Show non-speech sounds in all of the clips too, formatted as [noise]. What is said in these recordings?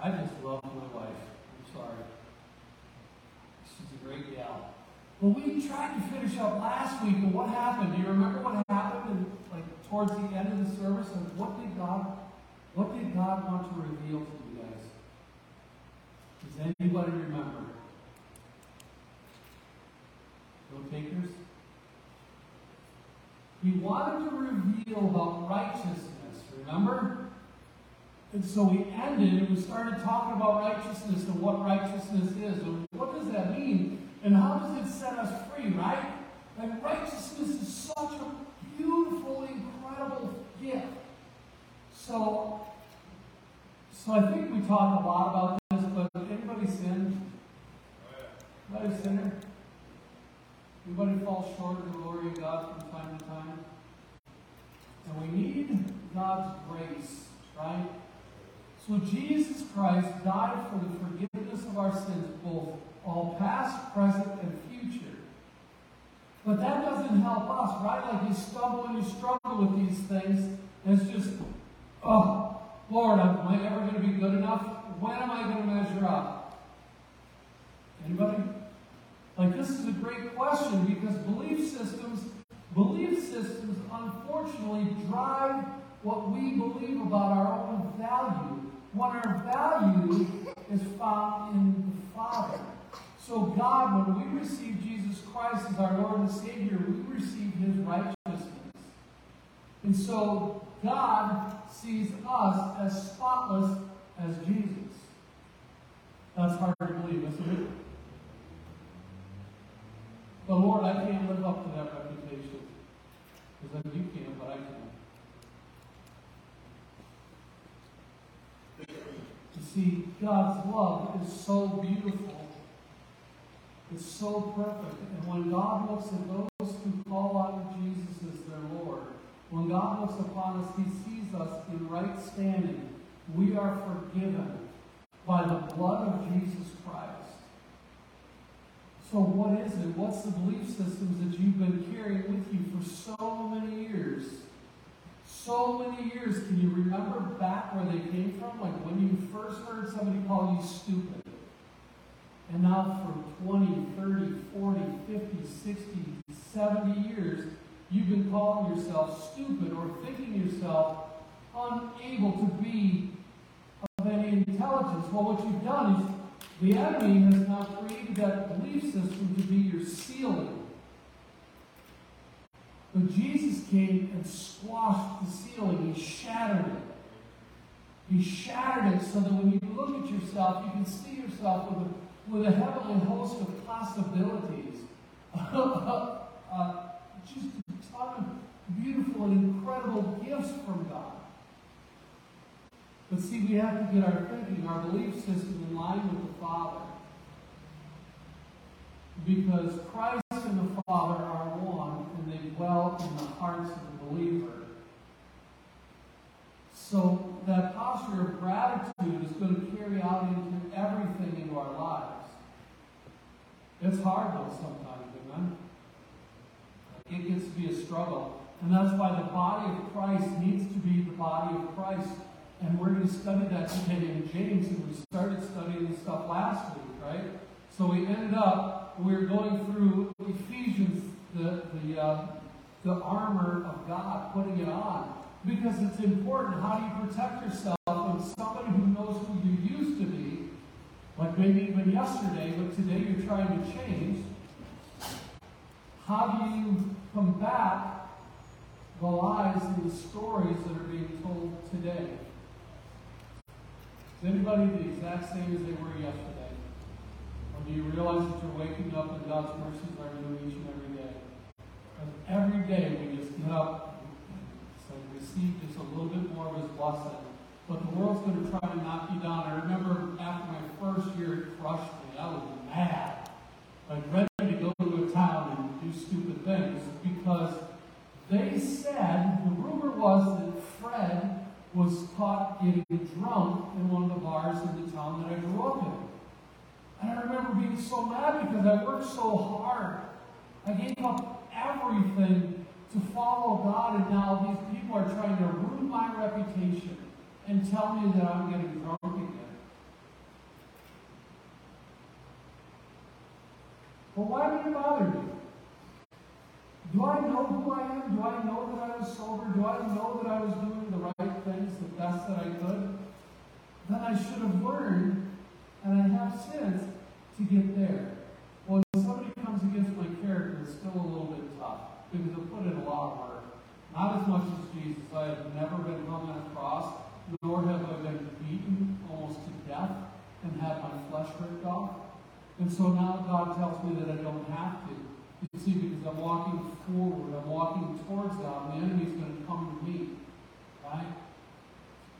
I just love my wife. I'm sorry. She's a great gal. Well, we tried to finish up last week, but what happened? Do you remember what happened in, like towards the end of the service? And what did God what did God want to reveal to you guys? Does anybody remember? No takers? He wanted to reveal about righteousness, remember? And so we ended and we started talking about righteousness and what righteousness is and what does that mean and how does it set us free, right? Like righteousness is such a beautiful, incredible gift. So, so I think we talk a lot about this, but anybody sin? Anybody sinner? Anybody fall short of the glory of God from time to time? And we need God's grace, right? So Jesus Christ died for the forgiveness of our sins, both all past, present, and future. But that doesn't help us, right? Like you stumble and you struggle with these things, and it's just, oh, Lord, am I ever going to be good enough? When am I going to measure up? Anybody? Like this is a great question because belief systems, belief systems unfortunately drive what we believe about our own value when our value is found in the Father. So, God, when we receive Jesus Christ as our Lord and Savior, we receive His righteousness. And so, God sees us as spotless as Jesus. That's hard to believe, isn't it? But Lord, I can't live up to that reputation. Because you can, but I can't. You see, God's love is so beautiful. It's so perfect. And when God looks at those who call to Jesus as their Lord, when God looks upon us, He sees us in right standing. We are forgiven by the blood of Jesus Christ. So, what is it? What's the belief systems that you've been carrying with you for so many years? So many years. Can you remember back where they came from? Like when you first heard somebody call you stupid. And now for 20, 30, 40, 50, 60, 70 years, you've been calling yourself stupid or thinking yourself unable to be of any intelligence. Well, what you've done is the enemy has now created that belief system to be your ceiling. But Jesus came and squashed the ceiling. He shattered it. He shattered it so that when you look at yourself, you can see yourself with a, with a heavenly host of possibilities. [laughs] uh, just a ton of beautiful and incredible gifts from God. But see, we have to get our thinking, our belief system in line with the Father. Because Christ and the Father are one, and they dwell in the hearts of the believer. So that posture of gratitude is going to carry out into everything into our lives. It's hard though sometimes, amen? It gets to be a struggle. And that's why the body of Christ needs to be the body of Christ and we're going to study that today in James, and we started studying this stuff last week, right? So we ended up, we are going through Ephesians, the, the, uh, the armor of God, putting it on. Because it's important. How do you protect yourself when somebody who knows who you used to be, like maybe even yesterday, but today you're trying to change, how do you combat the lies and the stories that are being told today? Is anybody the exact same as they were yesterday? Or do you realize that you're waking up and God's mercies are new each and every day? And every day we just get up receive just a little bit more of His blessing. But the world's going to try to knock you down. I remember after my first year, it crushed me. I was mad. Like ready to go to a town and do stupid things because they said, the rumor was that Fred was caught getting drunk in one of the bars in the town that I grew up in. And I remember being so mad because I worked so hard. I gave up everything to follow God, and now these people are trying to ruin my reputation and tell me that I'm getting drunk again. But why do you bother me? Do I know who I am? Do I know that I was sober? Do I know that I was doing the right things, the best that I could? Then I should have learned, and I have since, to get there. Well, if somebody comes against my character, it's still a little bit tough because it put in a lot of work. Not as much as Jesus. I have never been hung on a cross, nor have I been beaten almost to death and had my flesh ripped off. And so now God tells me that I don't have to. You see, because I'm walking forward, I'm walking towards God, and the enemy's going to come to me. Right?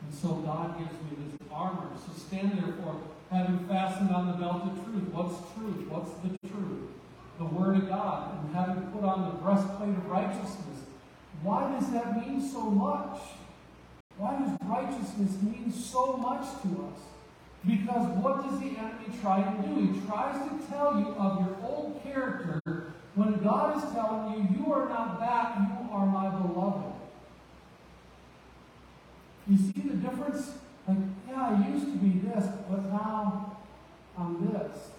And so God gives me this armor. So stand therefore, having fastened on the belt of truth. What's truth? What's the truth? The Word of God. And having put on the breastplate of righteousness. Why does that mean so much? Why does righteousness mean so much to us? Because what does the enemy try to do? He tries to tell you of your old character when God is telling you, you are not that, you are my beloved. You see the difference? Like, yeah, I used to be this, but now I'm this.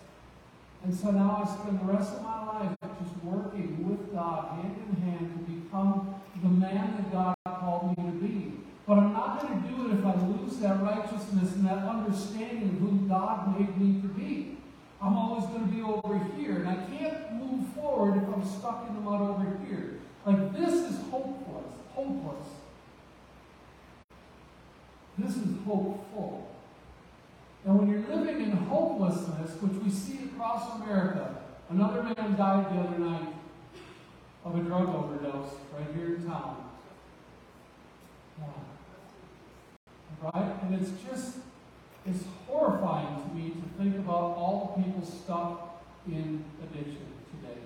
And so now I spend the rest of my life just working with God, hand in hand, to become the man that God called me to be. But I'm not going to do it if I lose that righteousness and that understanding of who God made me to be. I'm always going to be over here, and I can't move forward if I'm stuck in the mud over here. Like, this is hopeless. Hopeless. This is hopeful. And when you're living in hopelessness, which we see across America, another man died the other night of a drug overdose right here in town. Right? And it's just, it's horrifying to me to think about all the people stuck in addiction today.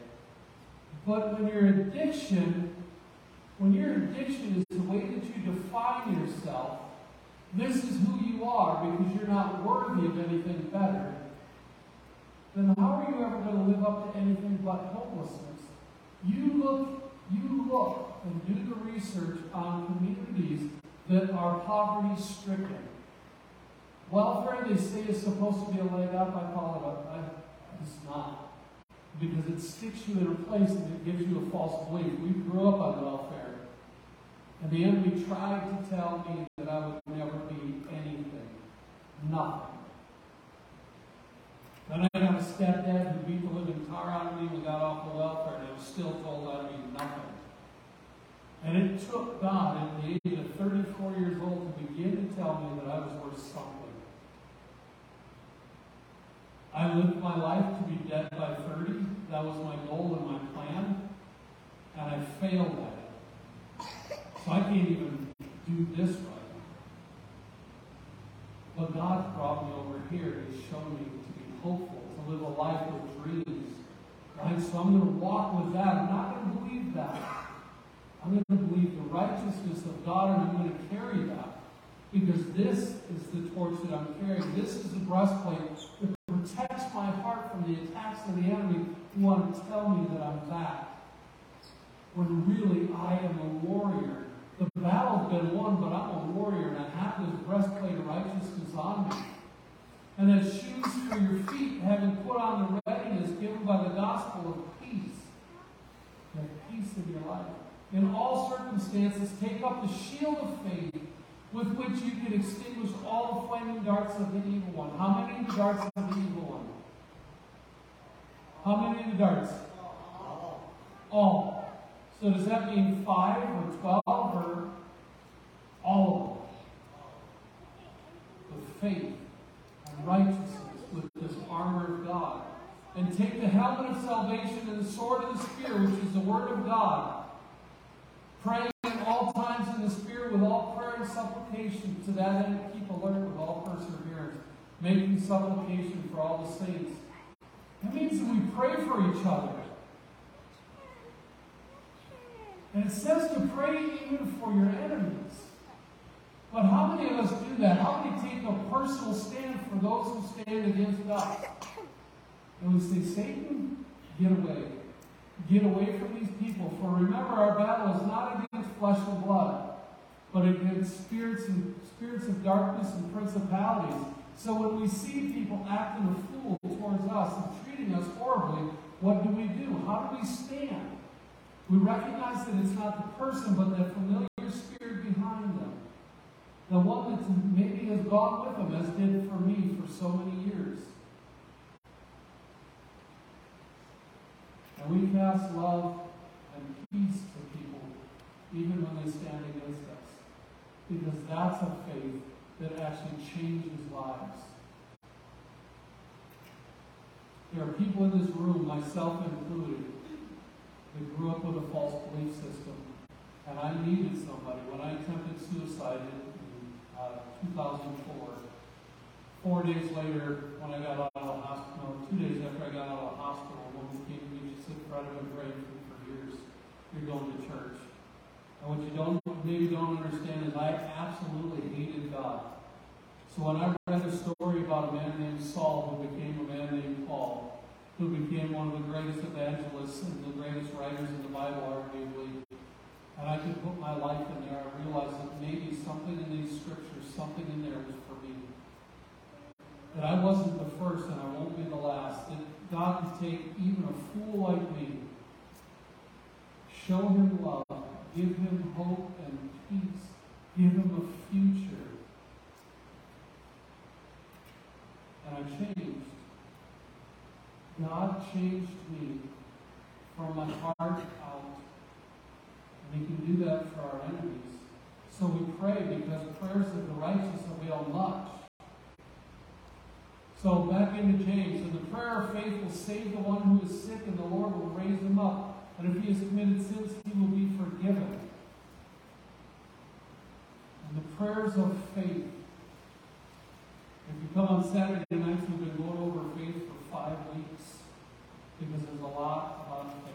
But when your addiction, when your addiction is the way that you define yourself, this is who you are because you're not worthy of anything better, then how are you ever going to live up to anything but hopelessness? You look, you look and do the research on communities that are poverty stricken. Welfare, they say, is supposed to be a leg up. I call it a, it's not. Because it sticks you in a place and it gives you a false belief. We grew up on welfare. And the enemy tried to tell me that I would never be anything. Nothing. Then I a stepdad who beat the living tar out of me and got off the welfare, and I was still told I'd be nothing. And it took God at the age of 34 years old to begin to tell me that I was worth something. I lived my life to be dead by 30. That was my goal and my plan. And I failed at it. So I can't even do this right. But God brought me over here to show me hopeful, to live a life with dreams. Right? So I'm going to walk with that. I'm not going to believe that. I'm going to believe the righteousness of God and I'm going to carry that. Because this is the torch that I'm carrying. This is the breastplate that protects my heart from the attacks of the enemy who want to tell me that I'm that. When really I am a warrior. The battle's been won, but I'm a warrior and I have this breastplate of righteousness on me. And as shoes for your feet, having put on the readiness given by the gospel of peace. The peace of your life in all circumstances, take up the shield of faith with which you can extinguish all the flaming darts of the evil one. How many darts of the evil one? How many of the darts? All. So does that mean five or twelve or all of them? With faith righteousness, with this armor of God. And take the helmet of salvation and the sword of the Spirit, which is the word of God praying at all times in the Spirit with all prayer and supplication, to that end keep alert with all perseverance, making supplication for all the saints. That means that we pray for each other. And it says to pray even for your enemies. But how many of us do that? How many take a personal stand for those who stand against us? And we say, Satan, get away. Get away from these people. For remember, our battle is not against flesh and blood, but against spirits and spirits of darkness and principalities. So when we see people acting a fool towards us and treating us horribly, what do we do? How do we stand? We recognize that it's not the person, but the familiar. The one that maybe has gone with them, as did for me for so many years. And we pass love and peace to people, even when they stand against us. Because that's a faith that actually changes lives. There are people in this room, myself included, that grew up with a false belief system. And I needed somebody. When I attempted suicide in, uh, 2004, four days later, when I got out of the hospital, two days after I got out of the hospital, a woman came to me, she said, Fred, I've been praying for for years. You're going to church. And what you don't maybe don't understand is I absolutely hated God. So when I read a story about a man named Saul who became a man named Paul, who became one of the greatest evangelists and the greatest writers in the Bible, arguably, and I could put my life in there, I realized that maybe something in these scriptures, something in there was for me. That I wasn't the first and I won't be the last. That God could take even a fool like me, show him love, give him hope and peace, give him a future and I changed. God changed me from my heart out. And He can do that for our enemies. So we pray because prayers of the righteous avail much. So back into James. And the prayer of faith will save the one who is sick, and the Lord will raise him up. And if he has committed sins, he will be forgiven. And the prayers of faith if you come on Saturday nights, we've been going over faith for five weeks because there's a lot about faith.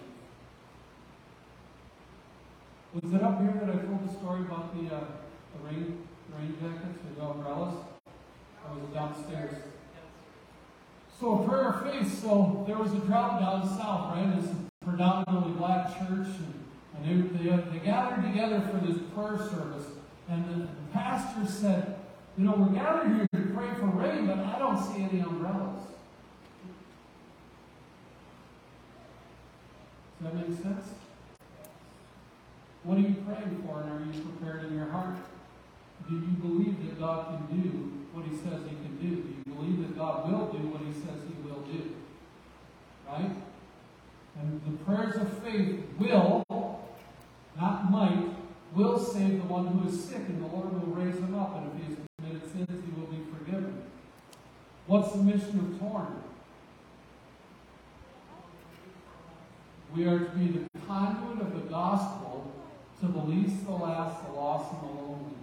Was it up here that I told the story about the, uh, the rain, rain jackets or the umbrellas? I was downstairs? So a prayer of faith. So there was a drought down south, right? It's a predominantly black church, and, and they, they, they gathered together for this prayer service. And the, the pastor said, you know, we're gathered here to pray for rain, but I don't see any umbrellas. Does that make sense? What are you praying for, and are you prepared in your heart? Do you believe that God can do what He says He can do? Do you believe that God will do what He says He will do? Right? And the prayers of faith will, not might, will save the one who is sick, and the Lord will raise him up. And if he has committed sins, he will be forgiven. What's the mission of Torn? We are to be the conduit of the gospel to the least, the last, the lost, and the lonely.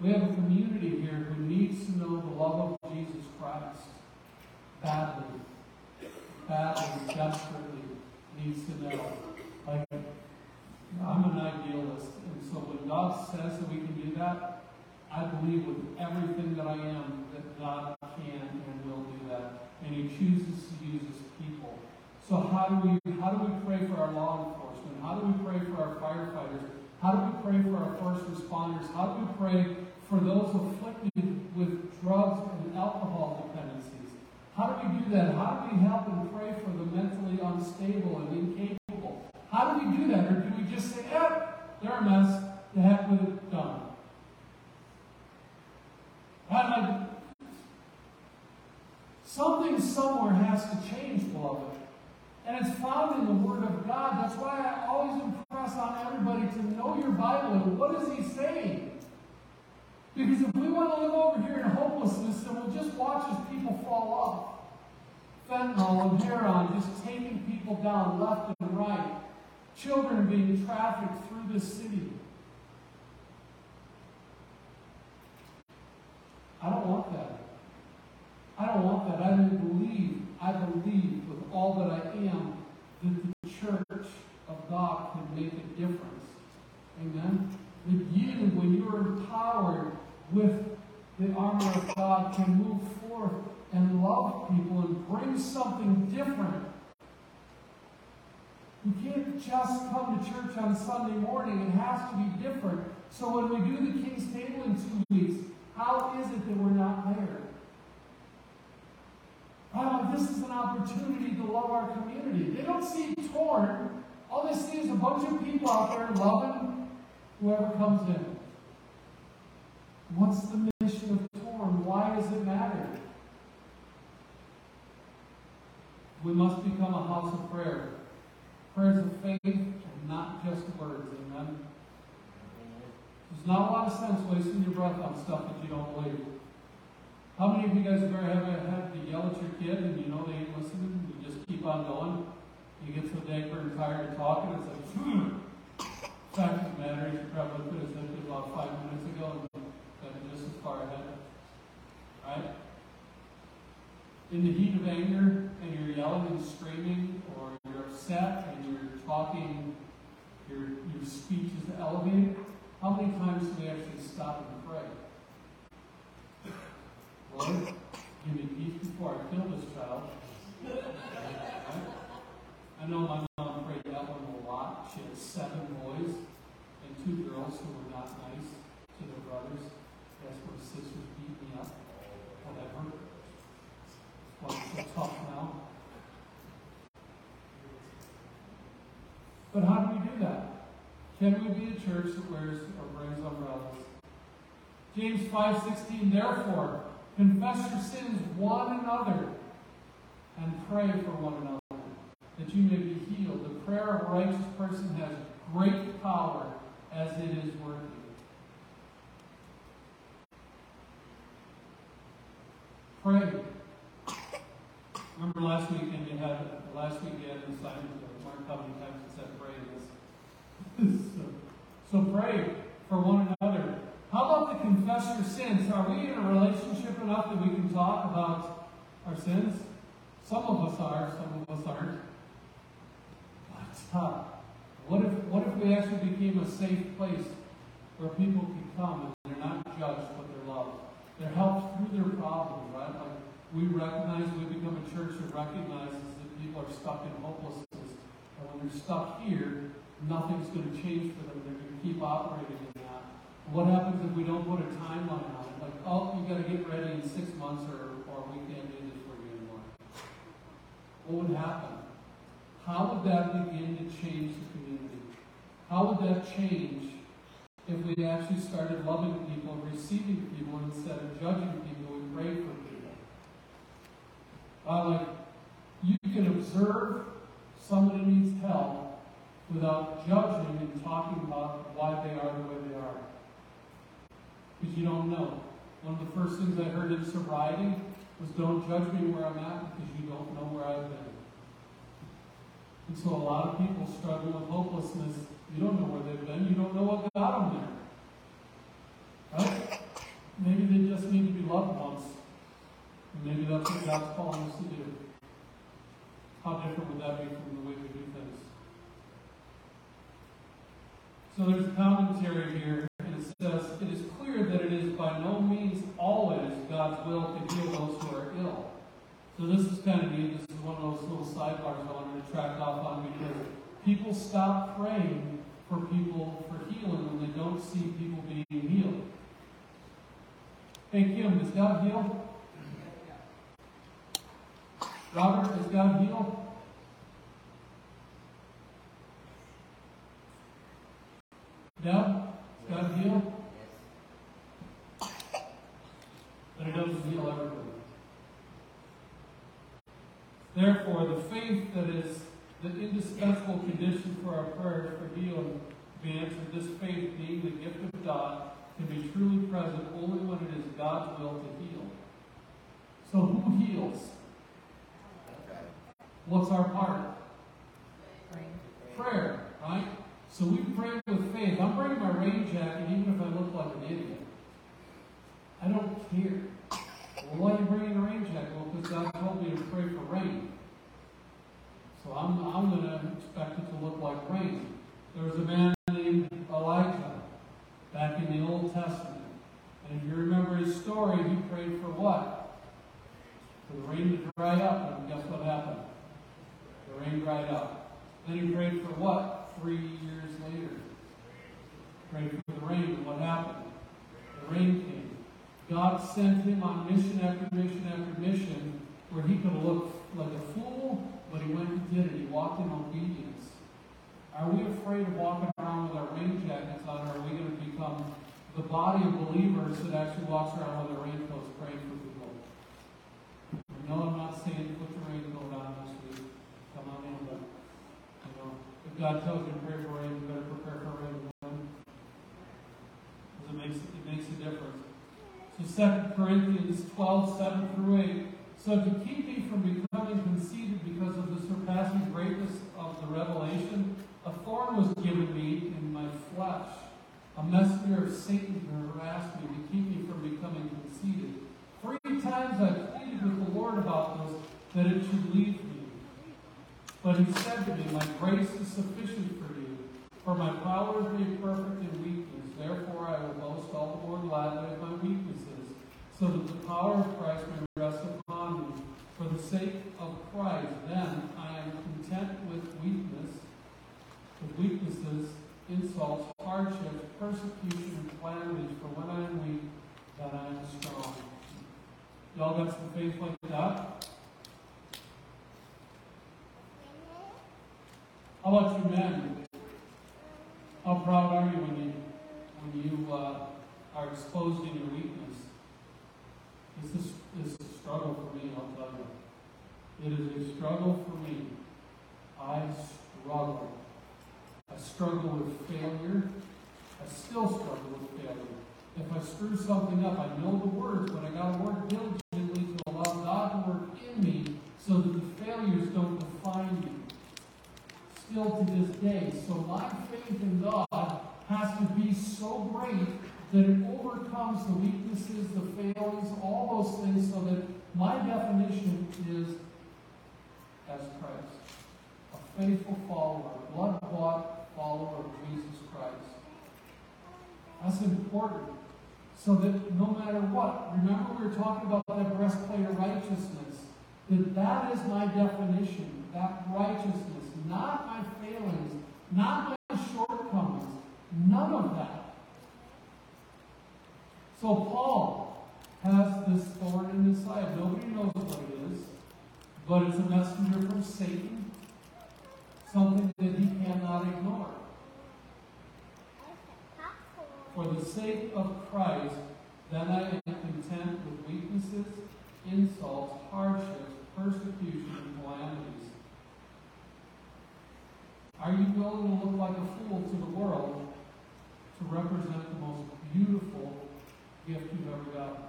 We have a community here who needs to know the love of Jesus Christ badly, badly, desperately needs to know. Like, I'm an idealist, and so when God says that we can do that, I believe with everything that I am that God can and will do that. And He chooses to use His people. So how do we how do we pray for our law enforcement? How do we pray for our firefighters? How do we pray for our first responders? How do we pray for those afflicted with drugs and alcohol dependencies? How do we do that? How do we help and pray for the mentally unstable and incapable? How do we do that? Or do we just say, eh, they're a mess, the heck with it, done? something somewhere has to change, beloved. And it's found in the Word of God. That's why I always on everybody to know your Bible and what is He saying? Because if we want to live over here in hopelessness, then we'll just watch as people fall off. Fentanyl and heroin just taking people down left and right. Children being trafficked through the city. I don't want that. I don't want that. I believe, I believe with all that I am that the church of God can make a difference. Amen? That you, when you're empowered with the armor of God, can move forth and love people and bring something different. You can't just come to church on Sunday morning. It has to be different. So when we do the King's Table in two weeks, how is it that we're not there? wow, this is an opportunity to love our community. They don't see torn. All they see is a bunch of people out there loving whoever comes in. What's the mission of torn? Why does it matter? We must become a house of prayer. Prayers of faith and not just words. Amen. There's not a lot of sense wasting your breath on stuff that you don't believe. How many of you guys have ever had to yell at your kid and you know they ain't listening? You just keep on going. You get so day where tired of talking. It's like, hmm. [clears throat] Matter is, you probably could have said it about five minutes ago and been just as far ahead. Right? In the heat of anger, and you're yelling and screaming, or you're upset and you're talking, your, your speech is elevated, how many times do we actually stop and pray? Lord, give me peace before I kill this child. [laughs] I know my mom prayed that one a lot. She had seven boys and two girls who were not nice to their brothers. That's where sisters beat me up. Whatever. Why it's so tough now. But how do we do that? Can we be a church that wears or brings umbrellas? James 5.16, therefore, Confess your sins one another and pray for one another that you may be healed. The prayer of a righteous person has great power as it is working. Pray. Remember last weekend you had last week you had an assignment how many times it said pray this. so, so pray for one another how about the confess your sins? Are we in a relationship enough that we can talk about our sins? Some of us are, some of us aren't. But uh, what if what if we actually became a safe place where people can come and they're not judged but they're loved? They're helped through their problems, right? Like we recognize we become a church that recognizes that people are stuck in hopelessness. They're stuck here, nothing's going to change for them. They're going to keep operating in that. what happens if we don't put a timeline on it? Like, oh, you got to get ready in six months or, or we can't do this for you anymore. What would happen? How would that begin to change the community? How would that change if we actually started loving people, receiving people, instead of judging people, and praying for people? Uh, like, you can observe somebody needs help without judging and talking about why they are the way they are because you don't know. One of the first things I heard in sobriety was don't judge me where I'm at because you don't know where I've been. And so a lot of people struggle with hopelessness. You don't know where they've been. You don't know what got them there. Right? Maybe they just need to be loved once. And maybe that's what God's calling us to do. How different would that be from the way we do things? So there's a commentary here and it says, It is clear that it is by no means always God's will to heal those who are ill. So this is kind of neat. This is one of those little sidebars I wanted to track off on because people stop praying for people for healing when they don't see people being healed. Hey Kim, does God heal? Robert, does God heal? Deb? God heal? But it doesn't heal everybody. Therefore, the faith that is the indispensable condition for our prayers for healing to be answered, this faith being the gift of God, can be truly present only when it is God's will to heal. So who heals? What's our part? Prayer, right? So we pray with faith. I'm bringing my rain jacket even if I look like an idiot. I don't care. Well, why are you bringing a rain jacket? Well, because God told me to pray for rain. So I'm, I'm going to expect it to look like rain. There was a man named Elijah back in the Old Testament. And if you remember his story, he prayed for what? For the rain to dry up. And guess what happened? Rain dried up. Then he prayed for what? three years later. Prayed for the rain, and what happened? The rain came. God sent him on mission after mission after mission, where he could look like a fool, but he went and did it. He walked in obedience. Are we afraid of walking around with our rain jackets on, or are we going to become the body of believers that actually walks around with their raincoats praying for people? No, I'm not saying put your raincoat on this week. Come on in, but you know, if God tells you to pray for rain, you better prepare for rain. Because it makes it makes a difference. So 2 Corinthians 12, 7 through 8. So to keep me from becoming conceited because of the surpassing greatness of the revelation, a thorn was given me in my flesh, a messenger of Satan to harass me, to keep me from becoming conceited. Three times I pleaded with the Lord about this, that it should leave. But he said to me, My grace is sufficient for you, for my power is made perfect in weakness. Therefore I will boast all the more gladly of my weaknesses, so that the power of Christ may rest upon me. For the sake of Christ, then I am content with weakness, with weaknesses, insults, hardships, persecution, and calamities. For when I am weak, then I am strong. Y'all got some faith like that? How about you men? How proud are you when you when you uh, are exposed in your weakness? This is, this is a struggle for me, I'll tell you. It is a struggle for me. I struggle. I struggle with failure. I still struggle with failure. If I screw something up, I know the words, but I got to work diligently to allow God to work in me so that the failures don't define me. Still to this day. So my faith in God has to be so great that it overcomes the weaknesses, the failings, all those things, so that my definition is as Christ. A faithful follower, blood bought follower of Jesus Christ. That's important. So that no matter what, remember we were talking about that breastplate of righteousness, that that is my definition, that righteousness, not my failings, not my shortcomings, none of that. So Paul has this thorn in his side. Nobody knows what it is, but it's a messenger from Satan, something that he cannot ignore. For the sake of Christ, then I am content with weaknesses, insults, hardships, persecution, and calamities. Are you willing to look like a fool to the world to represent the most beautiful gift you've ever gotten?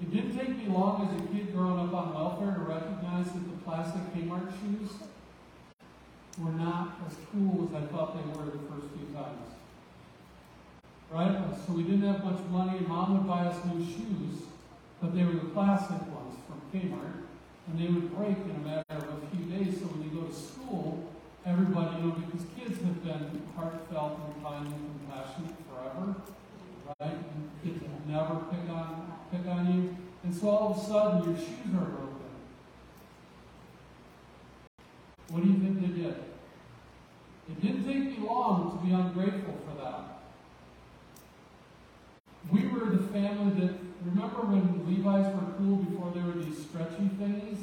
It didn't take me long as a kid growing up on welfare to recognize that the plastic Kmart shoes were not as cool as I thought they were the first few times. Right? So we didn't have much money. Mom would buy us new shoes, but they were the plastic ones from Kmart, and they would break in a matter of a few days. So when you go to school, everybody, you know, because kids have been heartfelt and kind and compassionate forever, right? And kids will never pick on pick on you, and so all of a sudden your shoes are broken. What do you think they did? It didn't take me long to be ungrateful for that. We were the family that, remember when Levi's were cool before there were these stretchy things?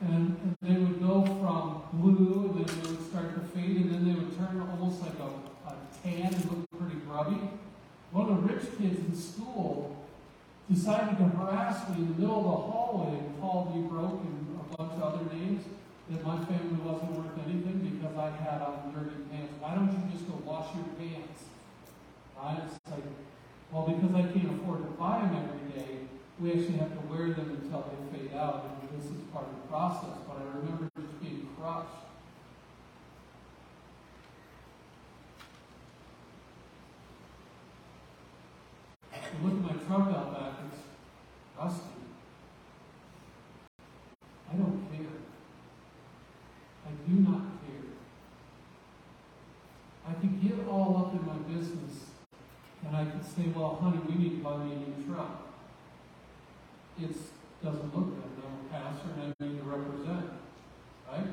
And, they would go from blue, and then they would start to fade, and then they would turn almost like a, a tan and look pretty grubby. One of the rich kids in school decided to harass me in the middle of the hallway and called me broke and a bunch of other names that my family wasn't worth anything because I had on dirty pants. Why don't you just go wash your pants? I was like, well, because I can't afford to buy them every day, we actually have to wear them until they fade out, this is part of the process. But I remember just being crushed. You look at my truck out back, it's rusty. I don't care. I do not care. I could get all up in my business and I could say, well, honey, we need to buy me a new truck. It doesn't look good. A pastor and I to represent. Right?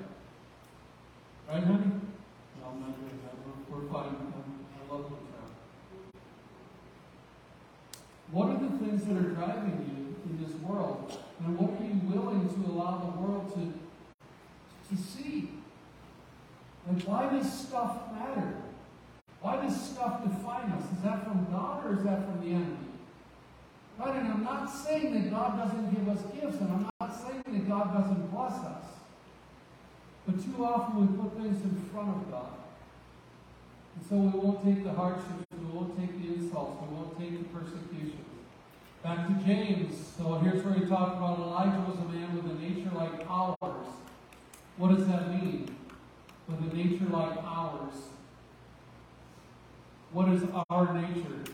Right, honey? No, I'm not doing that. We're, we're fine. I'm, I love the truck. What are the things that are driving you in this world? And what are you willing to allow the world to, to see? Like, why does stuff matter? Why does stuff define us? Is that from God or is that from the enemy? Right? And I'm not saying that God doesn't give us gifts, and I'm not saying that God doesn't bless us. But too often we put things in front of God. And so we won't take the hardships, we won't take the insults, we won't take the persecutions. Back to James. So here's where he talked about Elijah was a man with a nature like ours. What does that mean? With a nature like ours. What is our nature?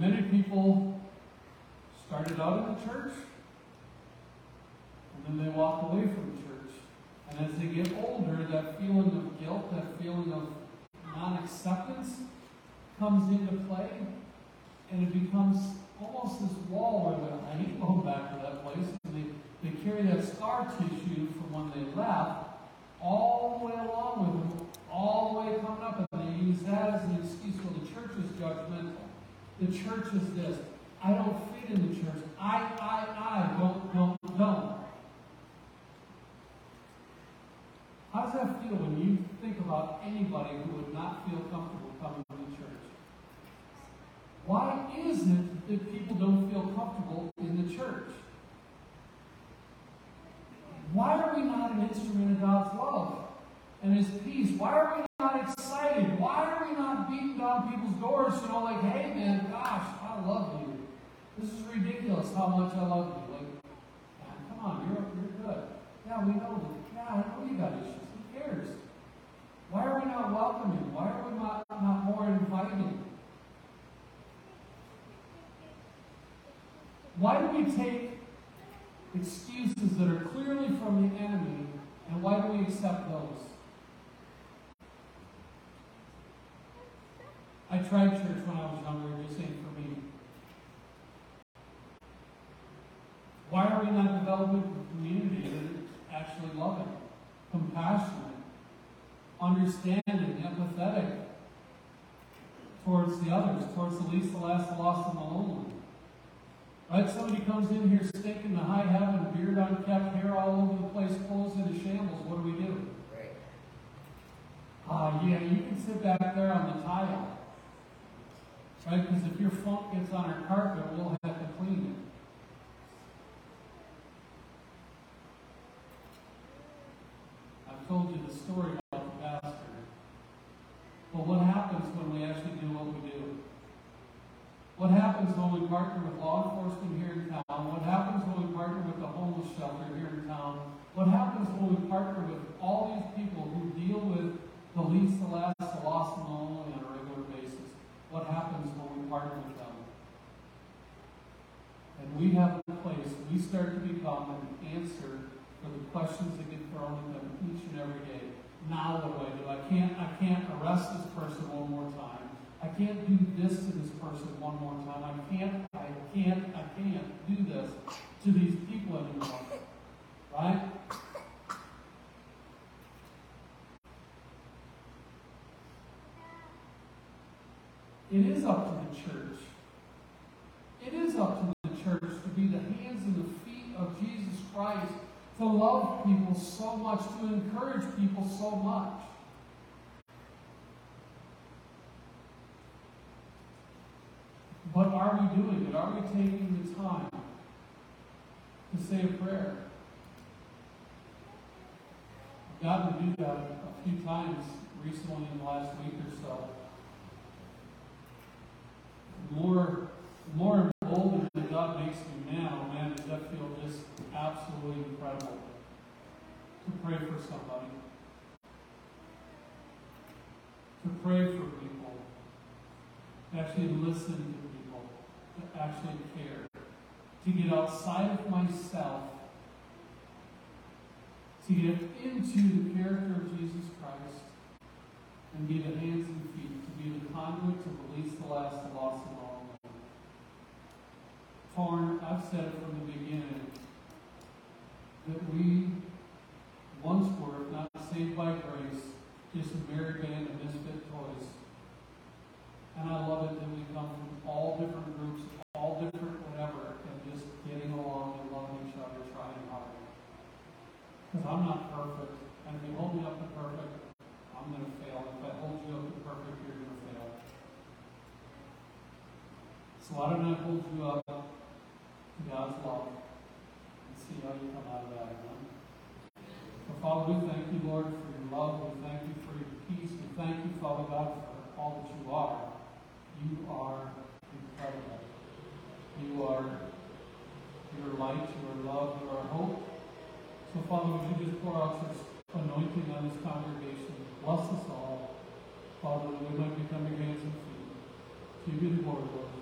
Many people started out in the church, and then they walk away from the church. And as they get older, that feeling of guilt, that feeling of non acceptance comes into play, and it becomes almost this wall where they, I ain't going back to that place. And they, they carry that scar tissue from when they left all the way along with them, all the way coming up, and they use that as an excuse. Well, the church is judgmental. The church is this. I don't fit in the church. I, I, I, don't, don't, don't. How does that feel when you think about anybody who would not feel comfortable coming to the church? Why is it that people don't feel comfortable in the church? Why are we not an instrument of God's love and His peace? Why are we not excited? Why are we not beating down people's doors, you know, like, hey man, gosh, I love you. This is ridiculous how much I love you. Like, man, come on, you're, you're good. Yeah, we know that. Yeah, I know you got issues. Who cares? Why are we not welcoming? Why are we not, not more inviting? Why do we take excuses that are clearly from the enemy and why do we accept those? I tried church when I was younger, just saying for me. Why are we not developing a community that is actually loving, compassionate, understanding, empathetic towards the others, towards the least, the last, the lost, and the lonely? Right? Somebody comes in here stinking to high heaven, beard unkept, hair all over the place, clothes in a shambles. What do we do? Ah, uh, yeah, you can sit back there on the tile. Right? Because if your funk gets on our carpet, we'll have to clean it. I've told you the story about the pastor. But what happens when we actually do what we do? What happens when we partner with law enforcement here in town? What happens when we partner with the homeless shelter here in town? What happens when we partner with all these people who deal with the least, the last, the lost, and the lonely on a regular basis? What happens when we partner with them? And we have a place, we start to become an answer for the questions that get thrown at them each and every day. Now what do I do? I can't I can't arrest this person one more time. I can't do this to this person one more time. I can't, I can't, I can't do this to these people anymore. Right? It is up to the church. It is up to the church to be the hands and the feet of Jesus Christ, to love people so much, to encourage people so much. But are we doing it? Are we taking the time to say a prayer? Gotten to do that a few times recently in the last week or so. The more, the more emboldened that God makes me, man, oh man, does that feel just absolutely incredible. to pray for somebody, to pray for people, to actually listen to people, to actually care, to get outside of myself, to get into the character of Jesus Christ, and be the hands and feet, to be the conduit to release the last, the lost, and all. Torn, I've said it from the beginning, that we once were, not saved by grace, just a merry band of misfit toys. And I love it that we come from all different groups, all different whatever, and just getting along and loving each other, trying hard. Because I'm not perfect, and if you hold me up to perfect, I'm going to fail. If I hold you up to perfect, you're going to fail. So why don't I hold you up to God's love So Father, we thank you, Lord, for your love. We thank you for your peace. We thank you, Father God, for all that you are. You are incredible. You are your light, you are love, you are hope. So Father, would you just pour out your anointing on this congregation? Bless us all. Father, that we might become your hands and feet. To you be the glory, Lord.